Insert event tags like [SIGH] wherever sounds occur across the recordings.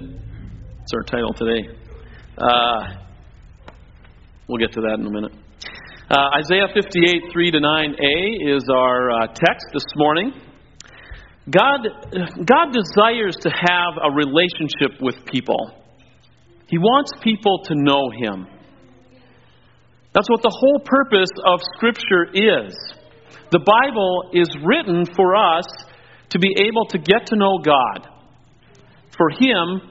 It's our title today. Uh, we'll get to that in a minute. Uh, Isaiah 58, 3 to 9a is our uh, text this morning. God, God desires to have a relationship with people. He wants people to know Him. That's what the whole purpose of Scripture is. The Bible is written for us to be able to get to know God, for Him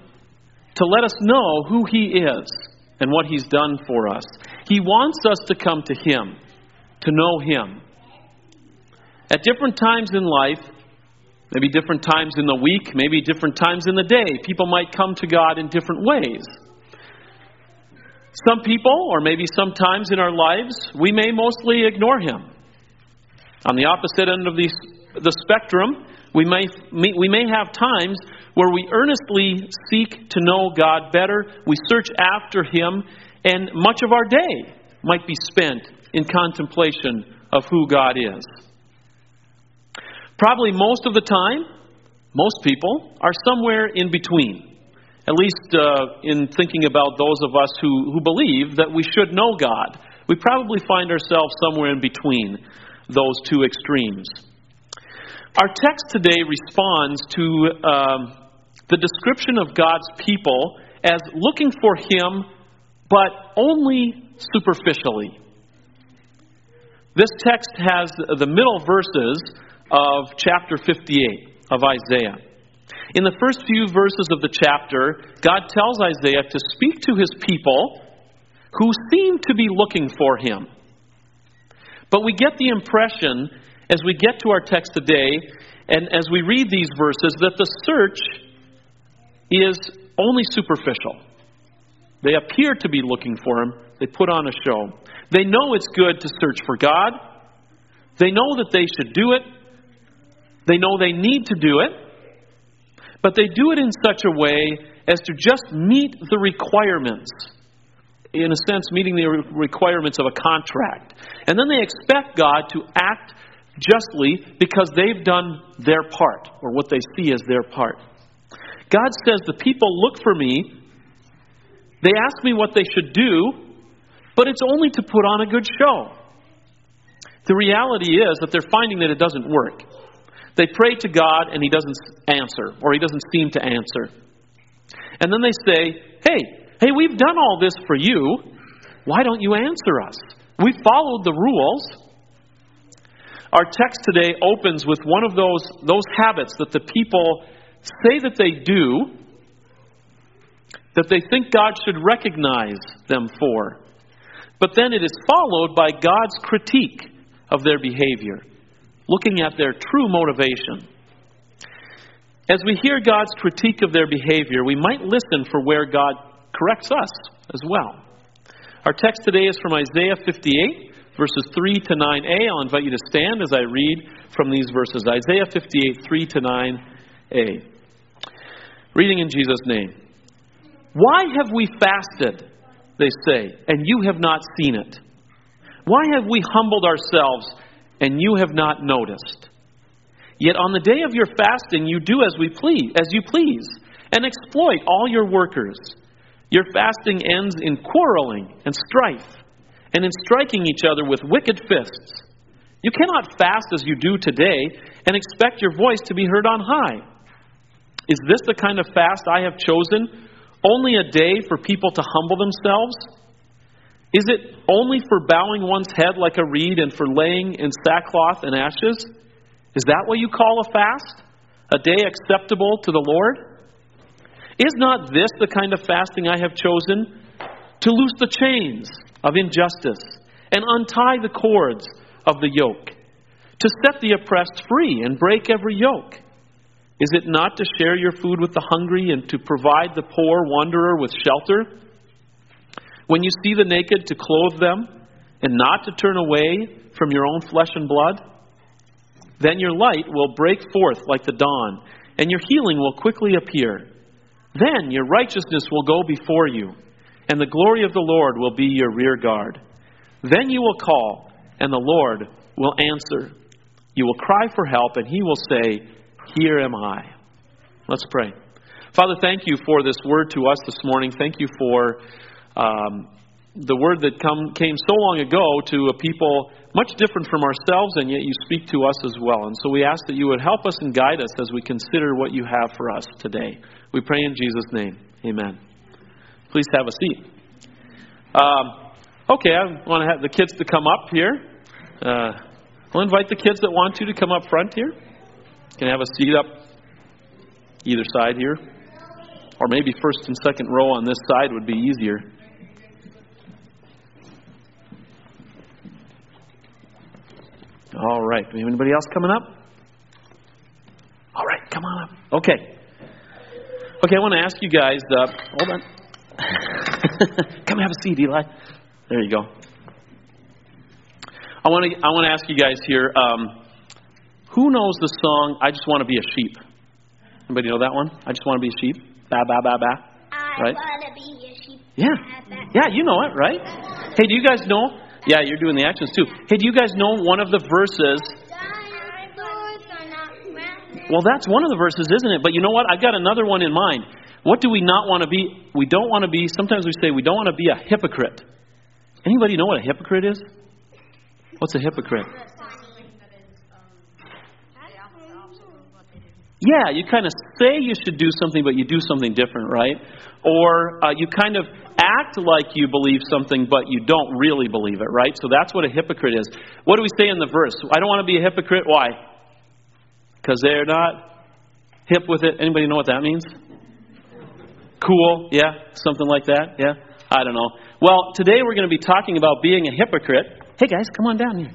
to let us know who He is and what He's done for us. He wants us to come to Him, to know Him. At different times in life, maybe different times in the week, maybe different times in the day, people might come to God in different ways. Some people, or maybe sometimes in our lives, we may mostly ignore Him. On the opposite end of the, the spectrum, we may, we may have times where we earnestly seek to know God better, we search after Him, and much of our day might be spent in contemplation of who God is. Probably most of the time, most people are somewhere in between. At least uh, in thinking about those of us who, who believe that we should know God. We probably find ourselves somewhere in between those two extremes. Our text today responds to um, the description of God's people as looking for Him, but only superficially. This text has the middle verses of chapter 58 of Isaiah. In the first few verses of the chapter, God tells Isaiah to speak to his people who seem to be looking for him. But we get the impression as we get to our text today and as we read these verses that the search is only superficial. They appear to be looking for him, they put on a show. They know it's good to search for God, they know that they should do it, they know they need to do it, but they do it in such a way as to just meet the requirements. In a sense, meeting the requirements of a contract. And then they expect God to act justly because they've done their part, or what they see as their part. God says, The people look for me, they ask me what they should do, but it's only to put on a good show. The reality is that they're finding that it doesn't work. They pray to God and He doesn't answer, or He doesn't seem to answer. And then they say, Hey, hey, we've done all this for you. Why don't you answer us? We followed the rules. Our text today opens with one of those, those habits that the people say that they do, that they think God should recognize them for. But then it is followed by God's critique of their behavior, looking at their true motivation. As we hear God's critique of their behavior, we might listen for where God corrects us as well. Our text today is from Isaiah 58, verses 3 to 9a. I'll invite you to stand as I read from these verses Isaiah 58, 3 to 9a. Reading in Jesus' name. Why have we fasted, they say, and you have not seen it? Why have we humbled ourselves, and you have not noticed? Yet on the day of your fasting you do as we please, as you please, and exploit all your workers. Your fasting ends in quarreling and strife and in striking each other with wicked fists. You cannot fast as you do today and expect your voice to be heard on high. Is this the kind of fast I have chosen? Only a day for people to humble themselves? Is it only for bowing one's head like a reed and for laying in sackcloth and ashes? Is that what you call a fast? A day acceptable to the Lord? Is not this the kind of fasting I have chosen? To loose the chains of injustice and untie the cords of the yoke, to set the oppressed free and break every yoke? Is it not to share your food with the hungry and to provide the poor wanderer with shelter? When you see the naked, to clothe them and not to turn away from your own flesh and blood? Then your light will break forth like the dawn, and your healing will quickly appear. Then your righteousness will go before you and the glory of the Lord will be your rear guard. Then you will call, and the Lord will answer. You will cry for help, and he will say, Here am I. Let's pray. Father, thank you for this word to us this morning. Thank you for um, the word that come, came so long ago to a people much different from ourselves, and yet you speak to us as well. And so we ask that you would help us and guide us as we consider what you have for us today. We pray in Jesus' name. Amen. Please have a seat. Um, okay, I want to have the kids to come up here. Uh, I'll invite the kids that want to to come up front here. Can have a seat up either side here. Or maybe first and second row on this side would be easier. All right. Do we have anybody else coming up? All right, come on up. Okay. Okay, I want to ask you guys. Uh, hold on. [LAUGHS] come have a seat, Eli. There you go. I want to. I want to ask you guys here. Um, who knows the song "I Just Want to Be a Sheep"? Anybody know that one? I just want to be a sheep. Ba ba ba ba. I Right? want to be a sheep. Yeah. Yeah, you know it, right? Hey, do you guys know? Yeah, you're doing the actions too. Hey, do you guys know one of the verses? Dinosaurs are not round. Well, that's one of the verses, isn't it? But you know what? I've got another one in mind. What do we not want to be? We don't want to be, sometimes we say we don't want to be a hypocrite. Anybody know what a hypocrite is? What's a hypocrite? Yeah, you kind of say you should do something, but you do something different, right? Or uh, you kind of act like you believe something, but you don't really believe it, right? So that's what a hypocrite is. What do we say in the verse? I don't want to be a hypocrite. Why? Because they're not hip with it. Anybody know what that means? Cool, yeah, something like that, yeah. I don't know. Well, today we're going to be talking about being a hypocrite. Hey guys, come on down here.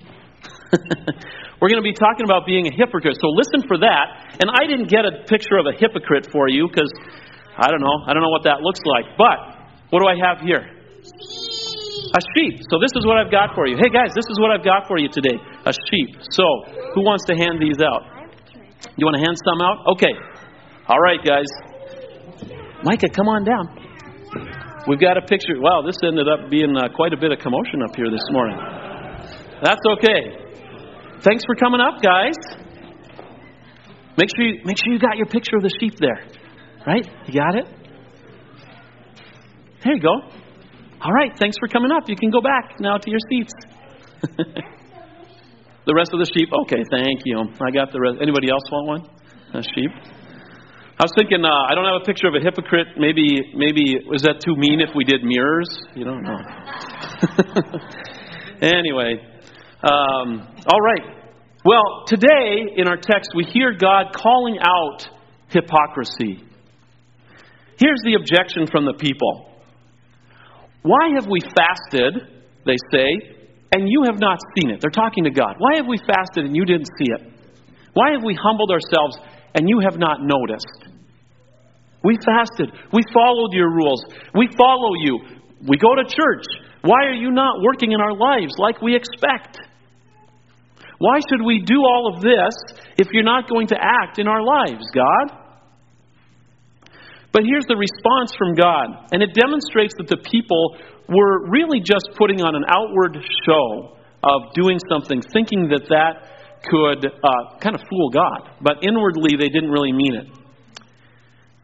[LAUGHS] we're going to be talking about being a hypocrite. So listen for that. And I didn't get a picture of a hypocrite for you because I don't know. I don't know what that looks like. But what do I have here? A sheep. So this is what I've got for you. Hey guys, this is what I've got for you today. A sheep. So who wants to hand these out? You want to hand some out? Okay. All right, guys. Micah, come on down. We've got a picture. Wow, this ended up being uh, quite a bit of commotion up here this morning. That's okay. Thanks for coming up, guys. Make sure you make sure you got your picture of the sheep there. Right? You got it? There you go. All right, thanks for coming up. You can go back now to your seats. [LAUGHS] the rest of the sheep. Okay, thank you. I got the rest. Anybody else want one? A sheep. I was thinking. Uh, I don't have a picture of a hypocrite. Maybe, maybe was that too mean if we did mirrors? You don't know. [LAUGHS] anyway, um, all right. Well, today in our text we hear God calling out hypocrisy. Here's the objection from the people. Why have we fasted, they say, and you have not seen it? They're talking to God. Why have we fasted and you didn't see it? Why have we humbled ourselves and you have not noticed? We fasted. We followed your rules. We follow you. We go to church. Why are you not working in our lives like we expect? Why should we do all of this if you're not going to act in our lives, God? But here's the response from God, and it demonstrates that the people were really just putting on an outward show of doing something, thinking that that could uh, kind of fool God. But inwardly, they didn't really mean it.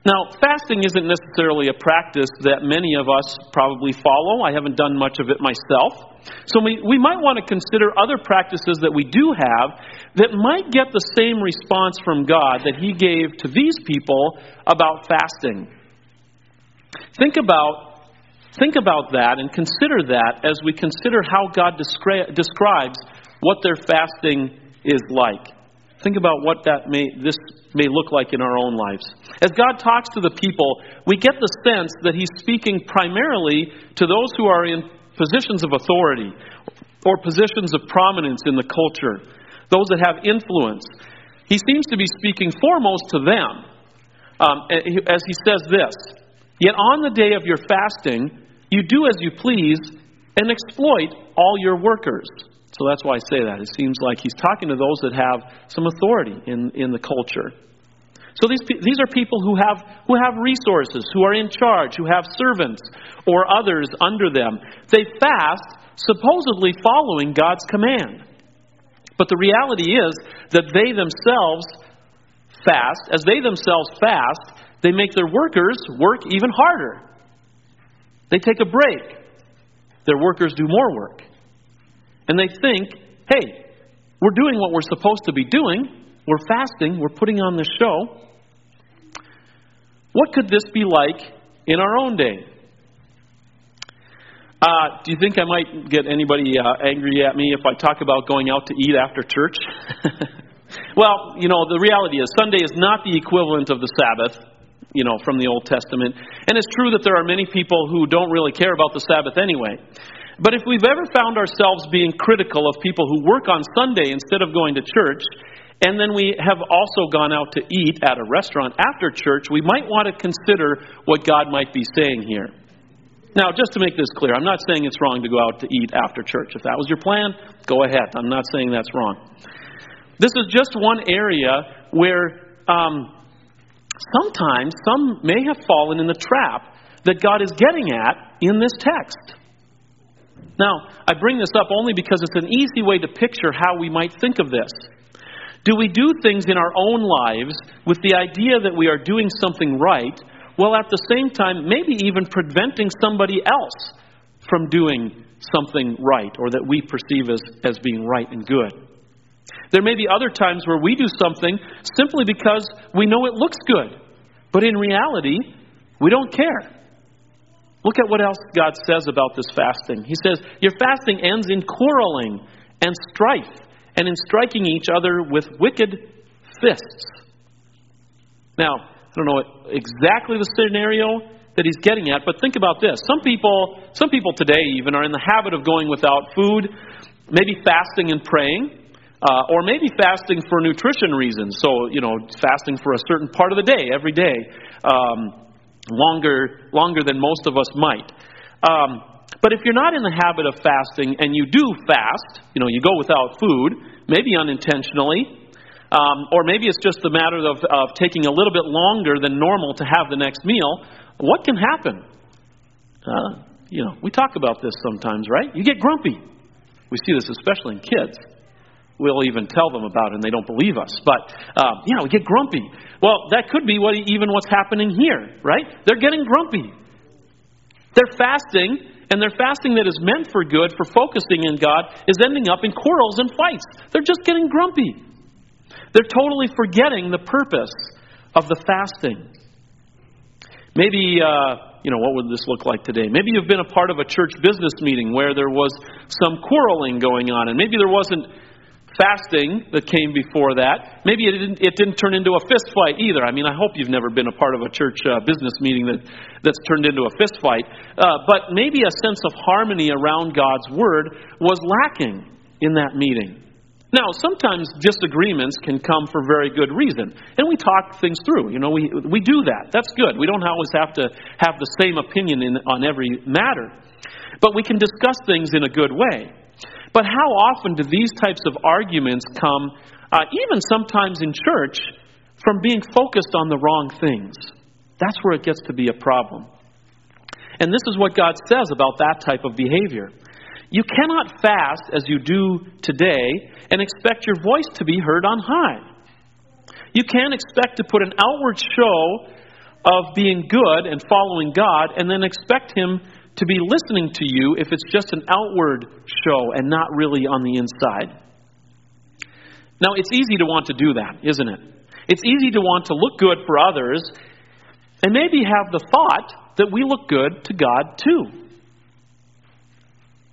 Now, fasting isn't necessarily a practice that many of us probably follow. I haven't done much of it myself. So we, we might want to consider other practices that we do have that might get the same response from God that He gave to these people about fasting. Think about, think about that and consider that as we consider how God descri- describes what their fasting is like. Think about what that may, this may look like in our own lives. As God talks to the people, we get the sense that He's speaking primarily to those who are in positions of authority or positions of prominence in the culture, those that have influence. He seems to be speaking foremost to them um, as He says this Yet on the day of your fasting, you do as you please and exploit all your workers. So that's why I say that. It seems like he's talking to those that have some authority in, in the culture. So these, these are people who have, who have resources, who are in charge, who have servants or others under them. They fast, supposedly following God's command. But the reality is that they themselves fast. As they themselves fast, they make their workers work even harder. They take a break. Their workers do more work. And they think, hey, we're doing what we're supposed to be doing. We're fasting. We're putting on this show. What could this be like in our own day? Uh, do you think I might get anybody uh, angry at me if I talk about going out to eat after church? [LAUGHS] well, you know, the reality is Sunday is not the equivalent of the Sabbath, you know, from the Old Testament. And it's true that there are many people who don't really care about the Sabbath anyway. But if we've ever found ourselves being critical of people who work on Sunday instead of going to church, and then we have also gone out to eat at a restaurant after church, we might want to consider what God might be saying here. Now, just to make this clear, I'm not saying it's wrong to go out to eat after church. If that was your plan, go ahead. I'm not saying that's wrong. This is just one area where um, sometimes some may have fallen in the trap that God is getting at in this text. Now, I bring this up only because it's an easy way to picture how we might think of this. Do we do things in our own lives with the idea that we are doing something right, while at the same time maybe even preventing somebody else from doing something right or that we perceive as, as being right and good? There may be other times where we do something simply because we know it looks good, but in reality, we don't care. Look at what else God says about this fasting. He says, Your fasting ends in quarreling and strife and in striking each other with wicked fists. Now, I don't know exactly the scenario that he's getting at, but think about this. Some people, some people today even are in the habit of going without food, maybe fasting and praying, uh, or maybe fasting for nutrition reasons. So, you know, fasting for a certain part of the day, every day, um, longer, longer than most of us might. Um, but if you're not in the habit of fasting and you do fast, you know, you go without food, maybe unintentionally, um, or maybe it's just a matter of, of taking a little bit longer than normal to have the next meal, what can happen? Uh, you know, we talk about this sometimes, right? You get grumpy. We see this especially in kids. We'll even tell them about it and they don't believe us. But, you know, we get grumpy. Well, that could be what, even what's happening here, right? They're getting grumpy. They're fasting and their fasting that is meant for good, for focusing in God, is ending up in quarrels and fights. They're just getting grumpy. They're totally forgetting the purpose of the fasting. Maybe, uh, you know, what would this look like today? Maybe you've been a part of a church business meeting where there was some quarreling going on, and maybe there wasn't fasting that came before that. Maybe it didn't, it didn't turn into a fist fight either. I mean, I hope you've never been a part of a church uh, business meeting that, that's turned into a fist fight. Uh, but maybe a sense of harmony around God's Word was lacking in that meeting. Now, sometimes disagreements can come for very good reason, and we talk things through. You know, we, we do that. That's good. We don't always have to have the same opinion in, on every matter, but we can discuss things in a good way. But how often do these types of arguments come, uh, even sometimes in church, from being focused on the wrong things? That's where it gets to be a problem. And this is what God says about that type of behavior. You cannot fast as you do today and expect your voice to be heard on high. You can't expect to put an outward show of being good and following God and then expect Him to be listening to you if it's just an outward show and not really on the inside. Now, it's easy to want to do that, isn't it? It's easy to want to look good for others and maybe have the thought that we look good to God too.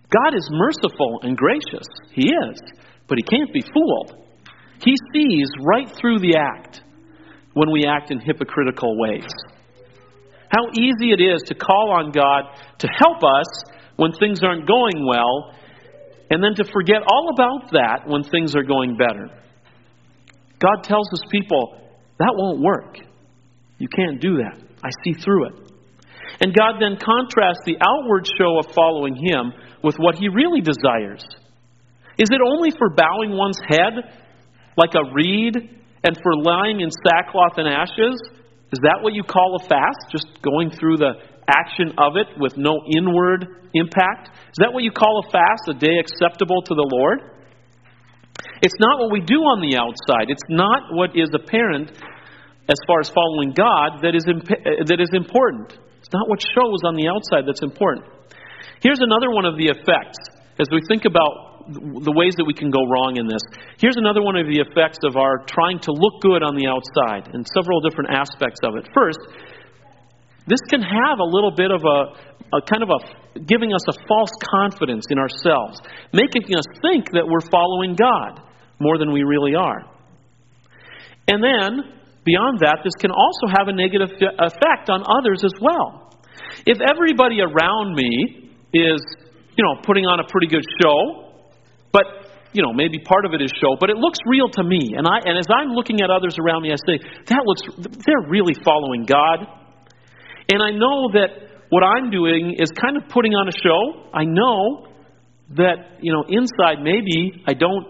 God is merciful and gracious. He is. But He can't be fooled. He sees right through the act when we act in hypocritical ways. How easy it is to call on God to help us when things aren't going well, and then to forget all about that when things are going better. God tells his people, that won't work. You can't do that. I see through it. And God then contrasts the outward show of following him with what he really desires. Is it only for bowing one's head like a reed and for lying in sackcloth and ashes? Is that what you call a fast? Just going through the action of it with no inward impact? Is that what you call a fast, a day acceptable to the Lord? It's not what we do on the outside. It's not what is apparent as far as following God that is, imp- uh, that is important. It's not what shows on the outside that's important. Here's another one of the effects as we think about the ways that we can go wrong in this. Here's another one of the effects of our trying to look good on the outside and several different aspects of it. First, this can have a little bit of a, a kind of a giving us a false confidence in ourselves, making us think that we're following God more than we really are. And then, beyond that, this can also have a negative effect on others as well. If everybody around me is, you know, putting on a pretty good show, but you know, maybe part of it is show, but it looks real to me. And I and as I'm looking at others around me, I say, that looks they're really following God. And I know that what I'm doing is kind of putting on a show. I know that, you know, inside maybe I don't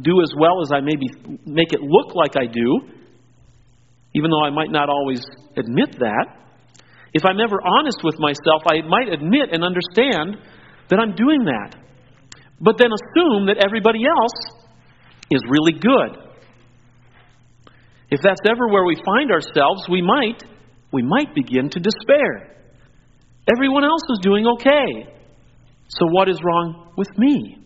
do as well as I maybe make it look like I do, even though I might not always admit that. If I'm ever honest with myself, I might admit and understand that I'm doing that. But then assume that everybody else is really good. If that's ever where we find ourselves, we might we might begin to despair. Everyone else is doing okay. So, what is wrong with me?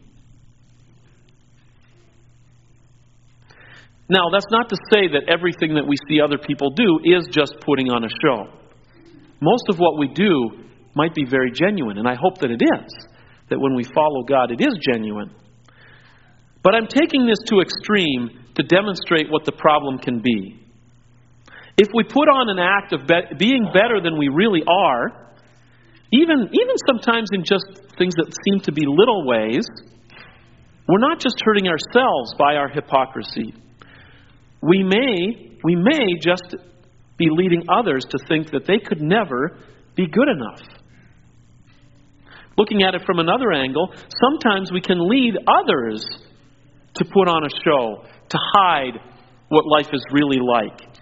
Now, that's not to say that everything that we see other people do is just putting on a show. Most of what we do might be very genuine, and I hope that it is. That when we follow God, it is genuine. But I'm taking this to extreme to demonstrate what the problem can be. If we put on an act of be- being better than we really are, even, even sometimes in just things that seem to be little ways, we're not just hurting ourselves by our hypocrisy. We may, we may just be leading others to think that they could never be good enough. Looking at it from another angle, sometimes we can lead others to put on a show, to hide what life is really like.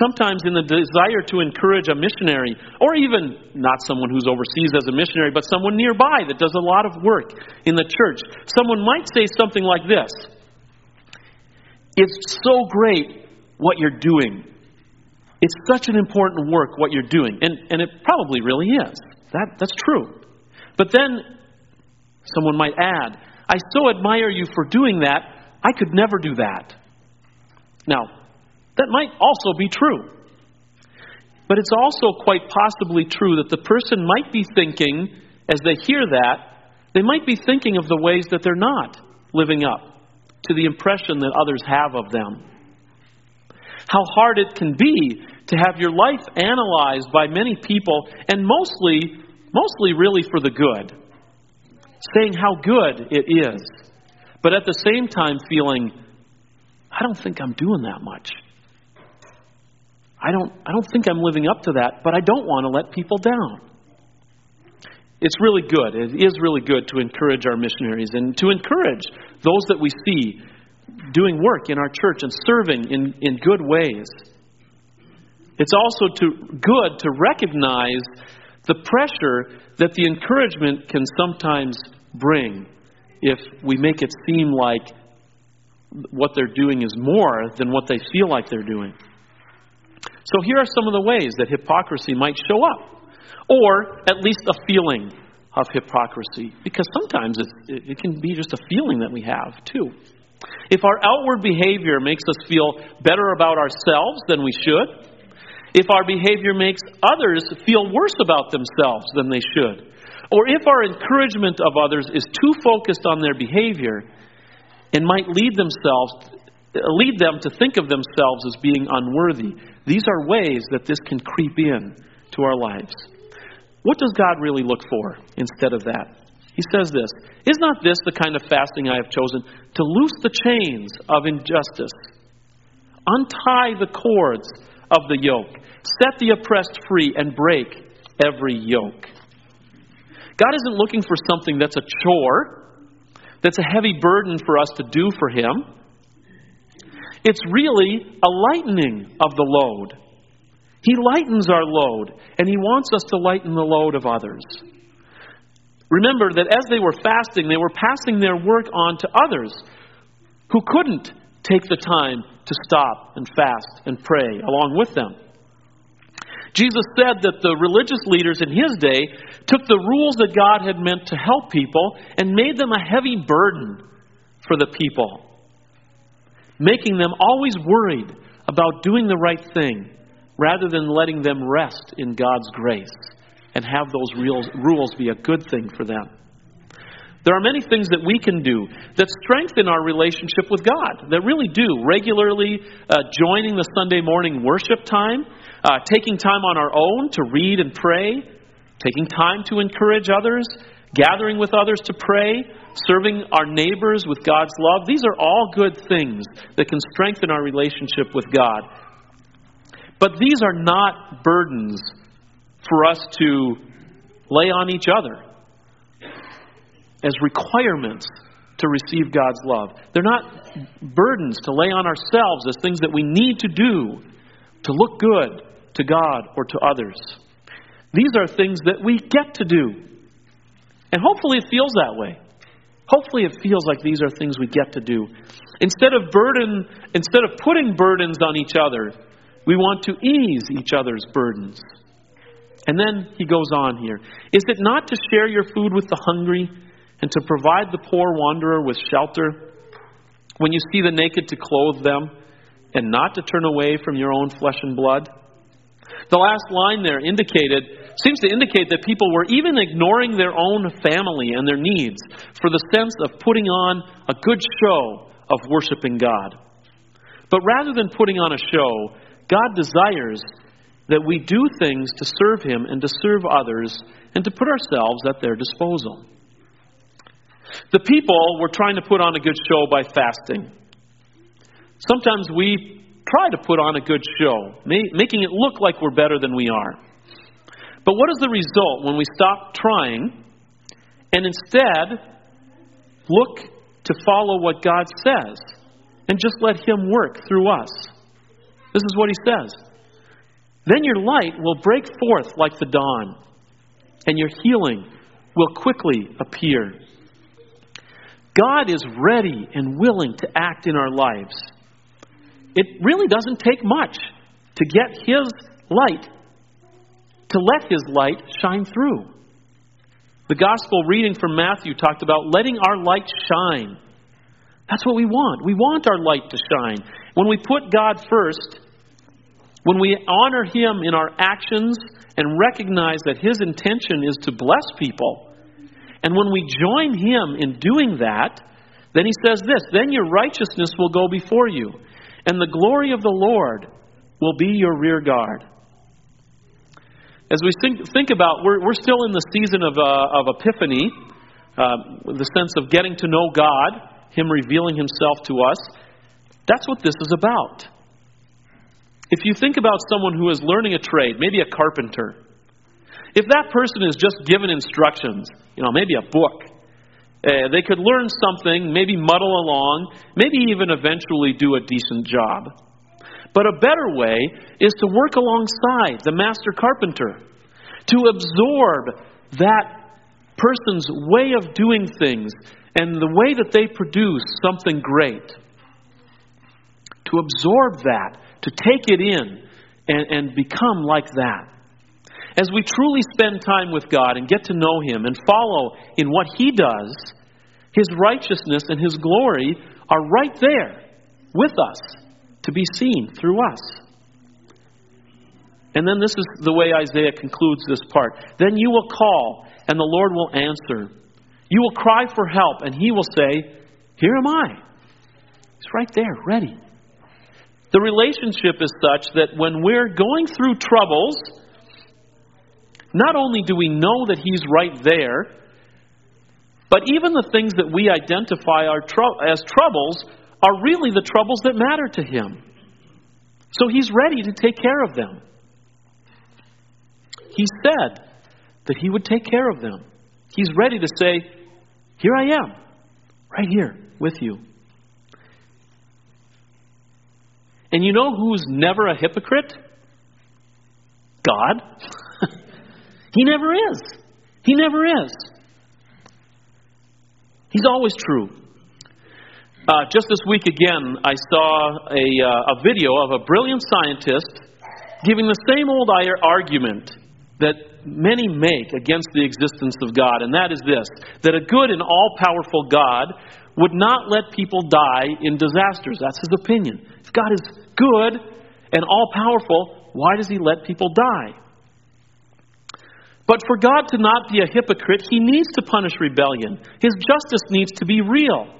Sometimes, in the desire to encourage a missionary, or even not someone who's overseas as a missionary, but someone nearby that does a lot of work in the church, someone might say something like this It's so great what you're doing. It's such an important work what you're doing. And, and it probably really is. That, that's true. But then someone might add, I so admire you for doing that, I could never do that. Now, that might also be true. But it's also quite possibly true that the person might be thinking, as they hear that, they might be thinking of the ways that they're not living up to the impression that others have of them. How hard it can be to have your life analyzed by many people, and mostly, mostly really for the good, saying how good it is, but at the same time feeling, I don't think I'm doing that much. I don't, I don't think I'm living up to that, but I don't want to let people down. It's really good. It is really good to encourage our missionaries and to encourage those that we see doing work in our church and serving in, in good ways. It's also to, good to recognize the pressure that the encouragement can sometimes bring if we make it seem like what they're doing is more than what they feel like they're doing. So here are some of the ways that hypocrisy might show up, or at least a feeling of hypocrisy, because sometimes it, it can be just a feeling that we have too. If our outward behavior makes us feel better about ourselves than we should, if our behavior makes others feel worse about themselves than they should, or if our encouragement of others is too focused on their behavior and might lead themselves lead them to think of themselves as being unworthy. These are ways that this can creep in to our lives. What does God really look for instead of that? He says this Is not this the kind of fasting I have chosen? To loose the chains of injustice, untie the cords of the yoke, set the oppressed free, and break every yoke. God isn't looking for something that's a chore, that's a heavy burden for us to do for Him. It's really a lightening of the load. He lightens our load, and He wants us to lighten the load of others. Remember that as they were fasting, they were passing their work on to others who couldn't take the time to stop and fast and pray along with them. Jesus said that the religious leaders in his day took the rules that God had meant to help people and made them a heavy burden for the people, making them always worried about doing the right thing rather than letting them rest in God's grace and have those real rules be a good thing for them. There are many things that we can do that strengthen our relationship with God, that really do. Regularly uh, joining the Sunday morning worship time, uh, taking time on our own to read and pray, taking time to encourage others, gathering with others to pray, serving our neighbors with God's love. These are all good things that can strengthen our relationship with God. But these are not burdens for us to lay on each other as requirements to receive God's love. They're not burdens to lay on ourselves as things that we need to do to look good to God or to others. These are things that we get to do. And hopefully it feels that way. Hopefully it feels like these are things we get to do. Instead of burden, instead of putting burdens on each other, we want to ease each other's burdens. And then he goes on here. Is it not to share your food with the hungry and to provide the poor wanderer with shelter? When you see the naked, to clothe them and not to turn away from your own flesh and blood? The last line there indicated seems to indicate that people were even ignoring their own family and their needs for the sense of putting on a good show of worshiping God. But rather than putting on a show, God desires that we do things to serve Him and to serve others and to put ourselves at their disposal. The people were trying to put on a good show by fasting. Sometimes we try to put on a good show, making it look like we're better than we are. But what is the result when we stop trying and instead look to follow what God says and just let Him work through us? This is what He says. Then your light will break forth like the dawn, and your healing will quickly appear. God is ready and willing to act in our lives. It really doesn't take much to get His light, to let His light shine through. The gospel reading from Matthew talked about letting our light shine. That's what we want. We want our light to shine. When we put God first, when we honor Him in our actions and recognize that His intention is to bless people, and when we join Him in doing that, then He says this then your righteousness will go before you and the glory of the Lord will be your rear guard. As we think, think about, we're, we're still in the season of, uh, of Epiphany, uh, the sense of getting to know God, Him revealing Himself to us. That's what this is about. If you think about someone who is learning a trade, maybe a carpenter, if that person is just given instructions, you know, maybe a book, uh, they could learn something, maybe muddle along, maybe even eventually do a decent job. But a better way is to work alongside the master carpenter, to absorb that person's way of doing things and the way that they produce something great. To absorb that, to take it in, and, and become like that. As we truly spend time with God and get to know Him and follow in what He does, His righteousness and His glory are right there with us to be seen through us. And then this is the way Isaiah concludes this part. Then you will call, and the Lord will answer. You will cry for help, and He will say, Here am I. He's right there, ready. The relationship is such that when we're going through troubles, not only do we know that He's right there, but even the things that we identify as troubles are really the troubles that matter to Him. So He's ready to take care of them. He said that He would take care of them. He's ready to say, Here I am, right here with you. And you know who's never a hypocrite? God. He never is. He never is. He's always true. Uh, just this week again, I saw a, uh, a video of a brilliant scientist giving the same old argument that many make against the existence of God, and that is this that a good and all powerful God would not let people die in disasters. That's his opinion. If God is good and all powerful, why does he let people die? But for God to not be a hypocrite, he needs to punish rebellion. His justice needs to be real.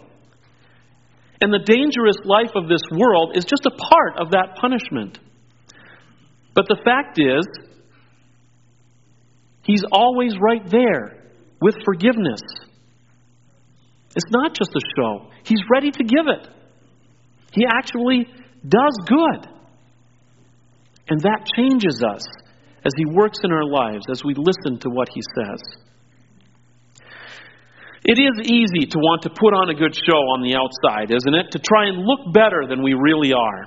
And the dangerous life of this world is just a part of that punishment. But the fact is, He's always right there with forgiveness. It's not just a show, He's ready to give it. He actually does good. And that changes us as He works in our lives, as we listen to what He says. It is easy to want to put on a good show on the outside, isn't it? To try and look better than we really are.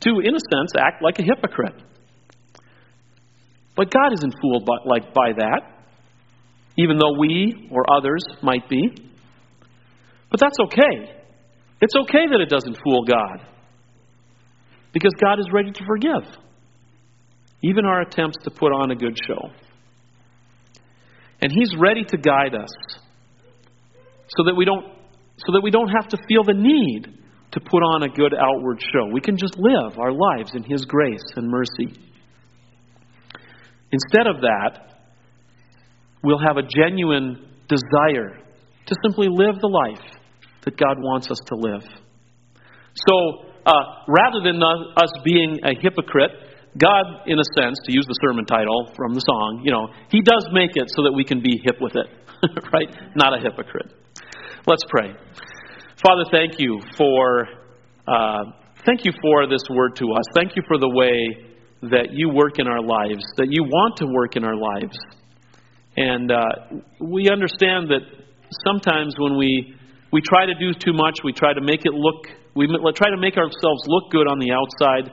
To, in a sense, act like a hypocrite. But God isn't fooled by, like, by that, even though we or others might be. But that's okay. It's okay that it doesn't fool God. Because God is ready to forgive even our attempts to put on a good show. And He's ready to guide us so that we don't, so that we don't have to feel the need to put on a good outward show. We can just live our lives in His grace and mercy. Instead of that, we'll have a genuine desire to simply live the life that God wants us to live. So, uh, rather than us being a hypocrite, God, in a sense, to use the sermon title from the song, you know, He does make it so that we can be hip with it, [LAUGHS] right? Not a hypocrite. Let's pray. Father, thank you for uh, thank you for this word to us. Thank you for the way that you work in our lives, that you want to work in our lives, and uh, we understand that sometimes when we we try to do too much, we try to make it look we try to make ourselves look good on the outside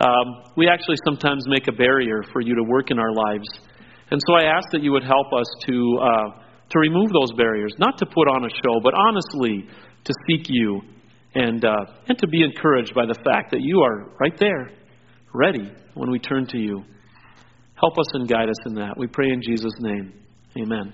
um, we actually sometimes make a barrier for you to work in our lives. And so I ask that you would help us to, uh, to remove those barriers, not to put on a show, but honestly to seek you and, uh, and to be encouraged by the fact that you are right there, ready when we turn to you. Help us and guide us in that. We pray in Jesus' name. Amen.